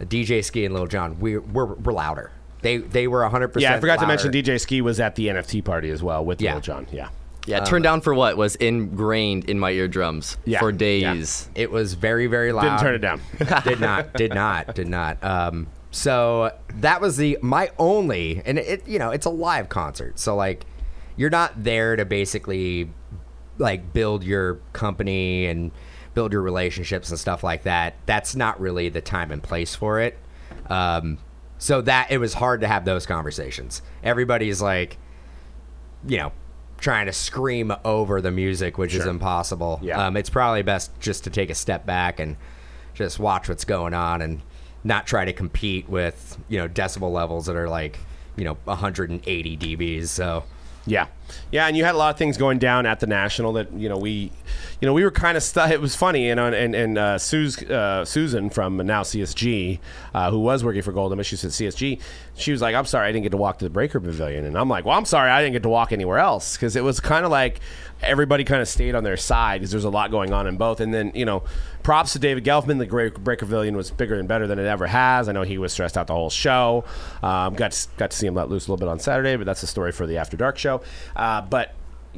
DJ Skee and Lil Jon, we we're, we're louder. They they were 100. percent yeah, I forgot to mention DJ Skee was at the NFT party as well with Yeah. Lil Jon. Yeah. Yeah, Turn Down for What was ingrained in my eardrums Yeah, for yeah. days. It was very very loud. Didn't turn it down. did not did not did not um so that was the my only and it you know it's a live concert so like you're not there to basically like build your company and build your relationships and stuff like that that's not really the time and place for it um so that it was hard to have those conversations everybody's like you know trying to scream over the music which is impossible Yeah. um, it's probably best just to take a step back and just watch what's going on and not try to compete with you know decibel levels that are like you know 180 dBs. So Yeah, yeah, and you had a lot of things going down at the national that you know we, you know, we were kind of stuck. It was funny, and and, and uh, uh, Susan from now CSG, uh, who was working for Goldin, but she said CSG. She was like, "I'm sorry, I didn't get to walk to the Breaker Pavilion," and I'm like, "Well, I'm sorry, I didn't get to walk anywhere else because it was kind of like everybody kind of stayed on their side because there's a lot going on in both." And then you know, props to David Gelfman. The Great Breaker Pavilion was bigger and better than it ever has. I know he was stressed out the whole show. Um, got to, got to see him let loose a little bit on Saturday, but that's a story for the After Dark show. Uh, but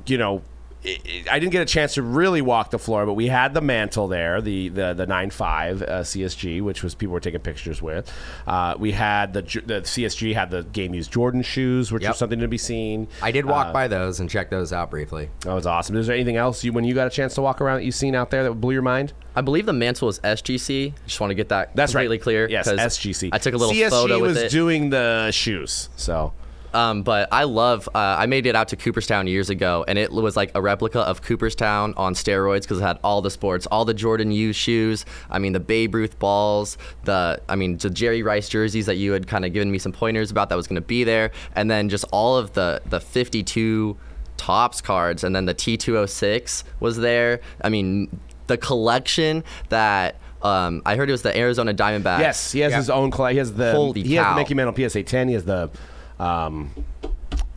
you know. it- it- I didn't get a chance to really walk the floor, but we had the mantle there, the the the nine five uh, CSG, which was people were taking pictures with. Uh, we had the the CSG had the game used Jordan shoes, which Yep. was something to be seen. I did walk Uh, by those and check those out briefly. That was awesome. Is there anything else you when you got a chance to walk around that you've seen out there that blew your mind? I believe the mantle is SGC. Just want to get that That's completely right. clear. Yes, 'cause SGC. I took a little CSG photo with was it. doing the shoes, so Um, but I love. Uh, I made it out to Cooperstown years ago, and it was like a replica of Cooperstown on steroids because it had all the sports, all the Jordan U shoes. I mean, the Babe Ruth balls, the I mean, the Jerry Rice jerseys that you had kind of given me some pointers about that was going to be there, and then just all of the the 52 Topps cards, and then the T206 was there. I mean, the collection that. Um, I heard it was the Arizona Diamondbacks. yes, he has Yeah. his own. Cl- he has the Holy he has cow. the Mickey Mantle PSA ten. He has the um,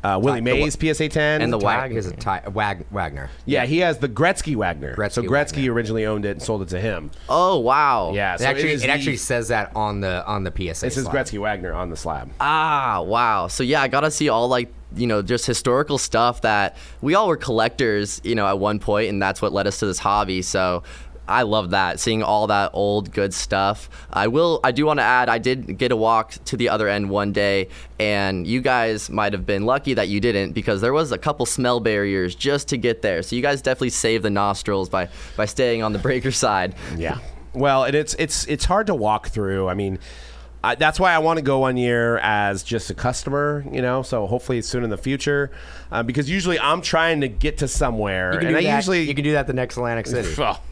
Uh, Willie the wa- Mays PSA 10 and the Wag- Wag is a ty- Wag- Wagner. Yeah, he has the Gretzky Wagner. so Gretzky Gretzky Wagner. originally owned it and sold it to him. Oh wow. Yeah, It so actually, it, it, is the- says that on the on the PSA. it says slide. Gretzky Wagner on the slab. Ah, wow. So yeah, I got to see all like, you know, just historical stuff that we all were collectors, you know, at one point and that's what led us to this hobby. So I love that seeing all that old good stuff. I will I do want to add I did get a walk to the other end one day and you guys might have been lucky that you didn't because there was a couple smell barriers just to get there. So you guys definitely saved the nostrils by by staying on the breaker side. Yeah. Well, and it's it's it's hard to walk through. I mean, I, that's why I want to go one year as just a customer, you know. So hopefully soon in the future, uh, because usually I'm trying to get to somewhere, You can and do I that- usually you can do that the next Atlantic City.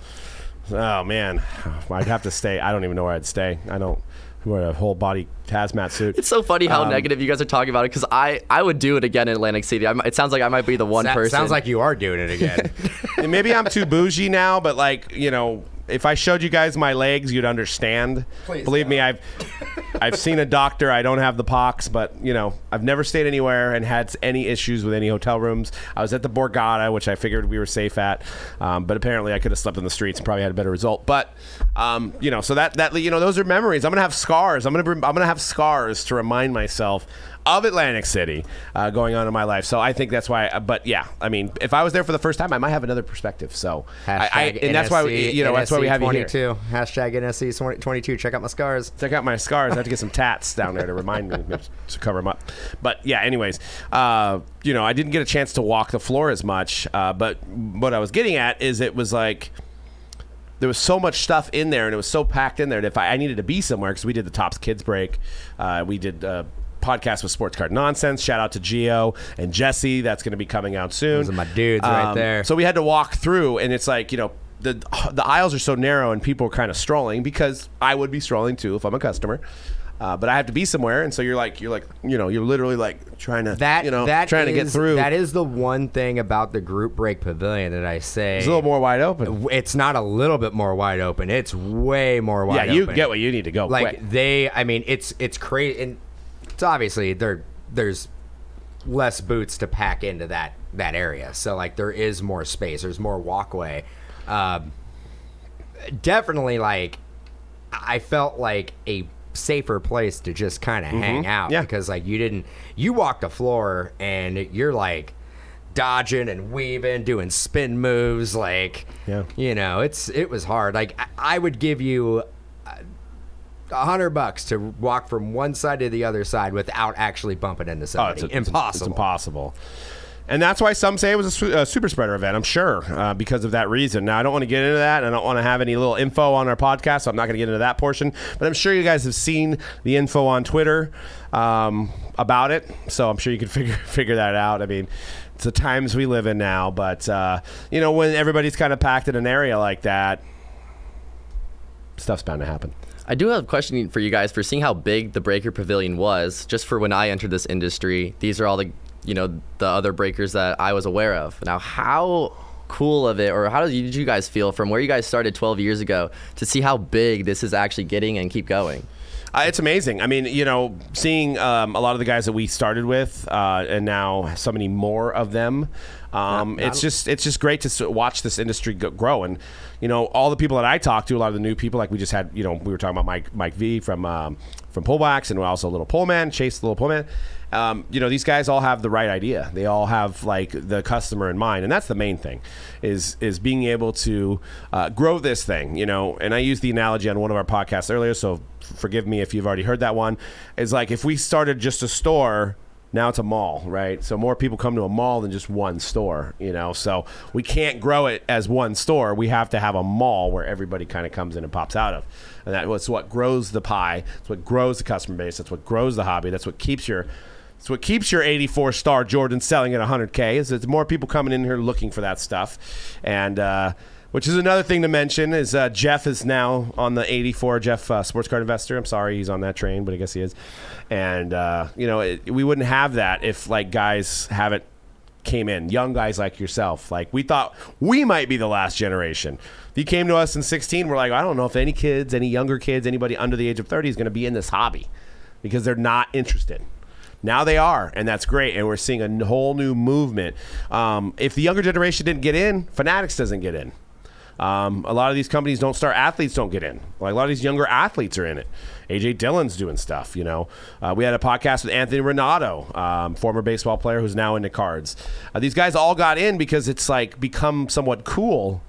oh man, I'd have to stay. I don't even know where I'd stay. I don't wear a whole body hazmat suit. It's so funny how Um, negative you guys are talking about it because I, I would do it again in Atlantic City. I, might- it sounds like I might be the one That person. sounds like you are doing it again. And maybe I'm too bougie now, but like you know, if I showed you guys my legs, you'd understand. Please Believe me, I've I've seen a doctor. I don't have the pox, but you know, I've never stayed anywhere and had any issues with any hotel rooms. I was at the Borgata, which I figured we were safe at, um, but apparently I could have slept in the streets and probably had a better result. But um, you know, so that that you know, those are memories. I'm gonna have scars. I'm gonna I'm gonna have scars to remind myself of Atlantic City uh, going on in my life. So I think that's why. But yeah, I mean, if I was there for the first time, I might have another perspective. So I, I, and that's why NSC you know that's why we have you here. 22. Hashtag NSC twenty two. Check out my scars. Check out my scars. I have to get some tats down there to remind me to cover them up. But yeah, anyways, uh, you know, I didn't get a chance to walk the floor as much. Uh, but what I was getting at is it was like there was so much stuff in there and it was so packed in there that if I, I needed to be somewhere because we did the Topps Kids break, uh, we did. Uh, podcast with sports card nonsense shout out to geo and jesse that's going to be coming out soon Um, Those are my dudes right there. so we had to walk through and it's like you know the the aisles are so narrow and people are kind of strolling because i would be strolling too if i'm a customer uh, but I have to be somewhere, and so you're like, you're like, you know, you're literally like trying to, That you know, that trying to get through. That is the one thing about the group break pavilion that I say. it's a little more wide open. It's not a little bit more wide open. It's way more wide. Yeah, you open. get what you need to go. like quick. they i mean it's it's crazy and it's obviously there there's less boots to pack into that that area so like there is more space there's more walkway um, definitely like i felt like a safer place to just kind of hang out Mm-hmm. Yeah. because like you didn't you walk the floor and you're like dodging and weaving doing spin moves like Yeah. you know it's it was hard like i, I would give you a hundred bucks to walk from one side to the other side without actually bumping into Oh, somebody. it's, it's- impossible. It's impossible. And that's why some say it was a, su- a super spreader event. I'm sure uh, because of that reason. Now I don't want to get into that. and I don't want to have any little info on our podcast, so I'm not going to get into that portion. But I'm sure you guys have seen the info on Twitter um, about it, so I'm sure you can figure figure that out. I mean, it's the times we live in now. But uh, you know, when everybody's kind of packed in an area like that, stuff's bound to happen. I do have a question for you guys for seeing how big the breaker pavilion was. Just for when I entered this industry, these are all the you know the other breakers that I was aware of. Now, how cool of it, or how did you, did you guys feel from where you guys started 12 years ago to see how big this is actually getting and keep going? Uh, it's amazing. I mean, you know, seeing um, a lot of the guys that we started with, uh, and now so many more of them. Um, it's just it's just great to watch this industry go- grow, and you know, all the people that I talk to, a lot of the new people, like we just had, you know, we were talking about Mike Mike V from um, from Pullbacks, and we also Little Pullman, Chase the Little Pullman. Um, you know, these guys all have the right idea. They all have like the customer in mind, and that's the main thing, is is being able to uh, grow this thing. You know, and I used the analogy on one of our podcasts earlier, so forgive me if you've already heard that one. Is like if we started just a store now it's a mall, right? So more people come to a mall than just one store, you know. So we can't grow it as one store. We have to have a mall where everybody kind of comes in and pops out of, and that's what grows the pie. That's what grows the customer base. That's what grows the hobby. That's what keeps your it's what keeps your 84 star Jordan selling at 100k. Is it's more people coming in here looking for that stuff, and uh, which is another thing to mention is uh, Geoff is now on the 84 Geoff uh, Sports Card Investor. I'm sorry he's on that train, but I guess he is. And uh, you know it, we wouldn't have that if like guys haven't came in, young guys like yourself. Like we thought we might be the last generation. If you came to us in 16, we're like, I don't know if any kids, any younger kids, anybody under the age of 30 is going to be in this hobby because they're not interested. Now they are, and that's great. And we're seeing a whole new movement. Um, if the younger generation didn't get in, Fanatics doesn't get in. Um, a lot of these companies don't start athletes don't get in. Like a lot of these younger athletes are in it. AJ Dillon's doing stuff. You know, uh, we had a podcast with Anthony Renato, um, former baseball player who's now into cards. Uh, these guys all got in because it's like become somewhat cool.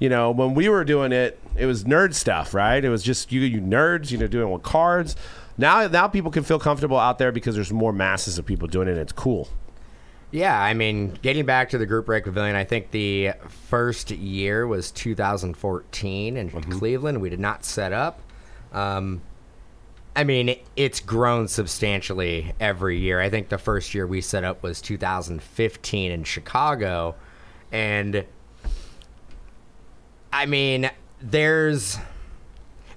You know, when we were doing it, it was nerd stuff, right? It was just you, you nerds, you know, doing with cards. Now, now people can feel comfortable out there because there's more masses of people doing it. and It's cool. Yeah, I mean, getting back to the Group Break Pavilion, I think the first year was 2014 in Cleveland. We did not set up. Um, I mean, it's grown substantially every year. I think the first year we set up was 2015 in Chicago. And I mean, there's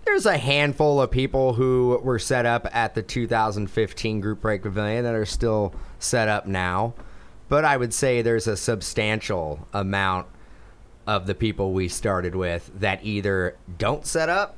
there's a handful of people who were set up at the 2015 Group Break Pavilion that are still set up now. But I would say there's a substantial amount of the people we started with that either don't set up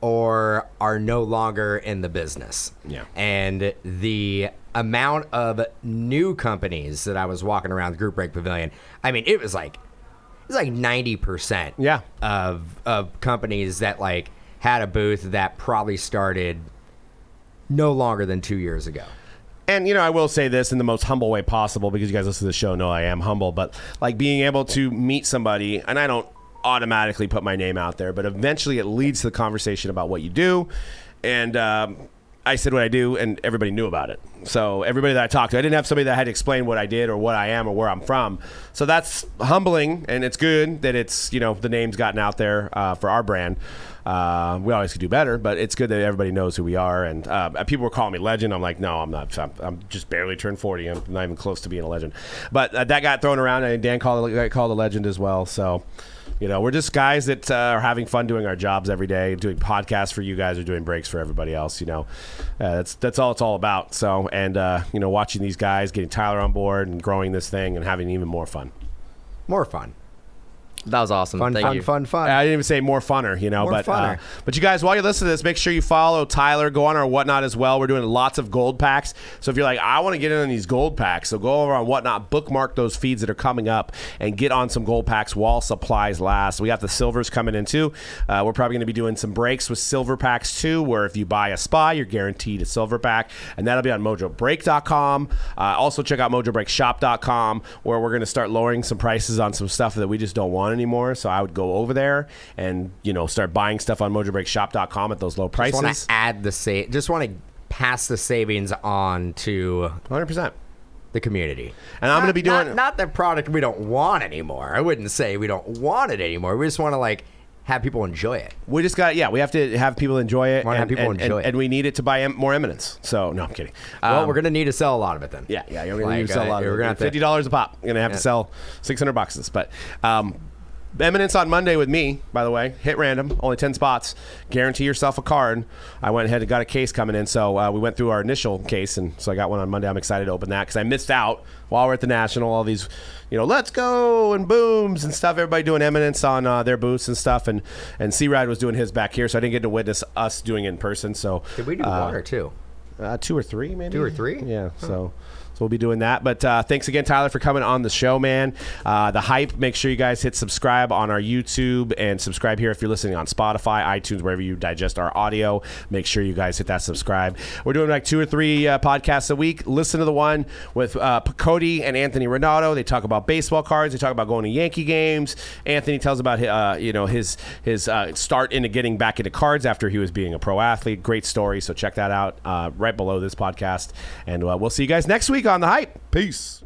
or are no longer in the business. Yeah. And the amount of new companies that I was walking around the Group Break Pavilion, I mean, it was like it was like 90% Yeah. of of companies that like had a booth that probably started no longer than 2 years ago. And you know, I will say this in the most humble way possible because you guys listen to the show know I am humble, but like being able to meet somebody, and I don't automatically put my name out there, but eventually it leads to the conversation about what you do. And um, I said what I do, and everybody knew about it. So everybody that I talked to, I didn't have somebody that had to explain what I did or what I am or where I'm from. So that's humbling, and it's good that it's you know the name's gotten out there uh, for our brand. Uh, we always could do better, but it's good that everybody knows who we are. And uh, people were calling me legend. I'm like, no, I'm not. I'm, I'm just barely turned 40. I'm not even close to being a legend. But uh, that got thrown around, and Dan called got called a legend as well. So. You know, we're just guys that uh, are having fun doing our jobs every day, doing podcasts for you guys, or doing breaks for everybody else. You know, uh, that's that's all it's all about. So, and uh, you know, watching these guys, getting Tyler on board, and growing this thing, and having even more fun. More fun. That was awesome. Fun, Thank fun, you. fun, fun. I didn't even say more funner, you know, More but uh, funner. but you guys, while you listen to this, make sure you follow Tyler. Go on our whatnot as well. We're doing lots of gold packs. So if you're like, I want to get in on these gold packs, so go over on whatnot, bookmark those feeds that are coming up, and get on some gold packs while supplies last. We got the silvers coming in too. Uh, we're probably going to be doing some breaks with silver packs too, where if you buy a spy, you're guaranteed a silver pack, and that'll be on MojoBreak.com. Uh, also check out MojoBreakShop.com, where we're going to start lowering some prices on some stuff that we just don't want anymore. So I would go over there and you know start buying stuff on MojoBreakShop.com at those low just want prices. to add the sa- just want to pass the savings on to Hundred percent. the community. And I'm going to be doing. not, the product we don't want anymore. I wouldn't say we don't want it anymore. We just want to like have people enjoy it. we just got yeah. We have to have people enjoy it. Wanna have and, people and, enjoy and, it. and we need it to buy em- more eminence. So no, I'm kidding. Well, Um, we're gonna need to sell a lot of it then. Yeah, yeah, you're gonna Like, need to sell a uh, lot of we're it. gonna have to- fifty dollars a pop. You're gonna have Yeah. to sell six hundred boxes. But um, Eminence on Monday with me, by the way. Hit random, only ten spots. Guarantee yourself a card. I went ahead and got a case coming in, so uh, we went through our initial case, and so I got one on Monday. I'm excited to open that because I missed out while we're at the national. All these, you know, let's go and booms and stuff. Everybody doing Eminence on uh, their booths and stuff, and and C Ride was doing his back here, so I didn't get to witness us doing it in person. So Did we do uh, one or two? uh, two or three, maybe. Two or three? Yeah. So. So we'll be doing that. But uh, thanks again, Tyler, for coming on the show, man. Uh, the hype. Make sure you guys hit subscribe on our YouTube and subscribe here if you're listening on Spotify, iTunes, wherever you digest our audio. Make sure you guys hit that subscribe. We're doing like two or three uh, podcasts a week. Listen to the one with uh, Cody and Anthony Renato. They talk about baseball cards. They talk about going to Yankee games. Anthony tells about uh, you know his his uh, start into getting back into cards after he was being a pro athlete. Great story. So check that out right below this podcast. And we'll see you guys next week on The Hype. Peace.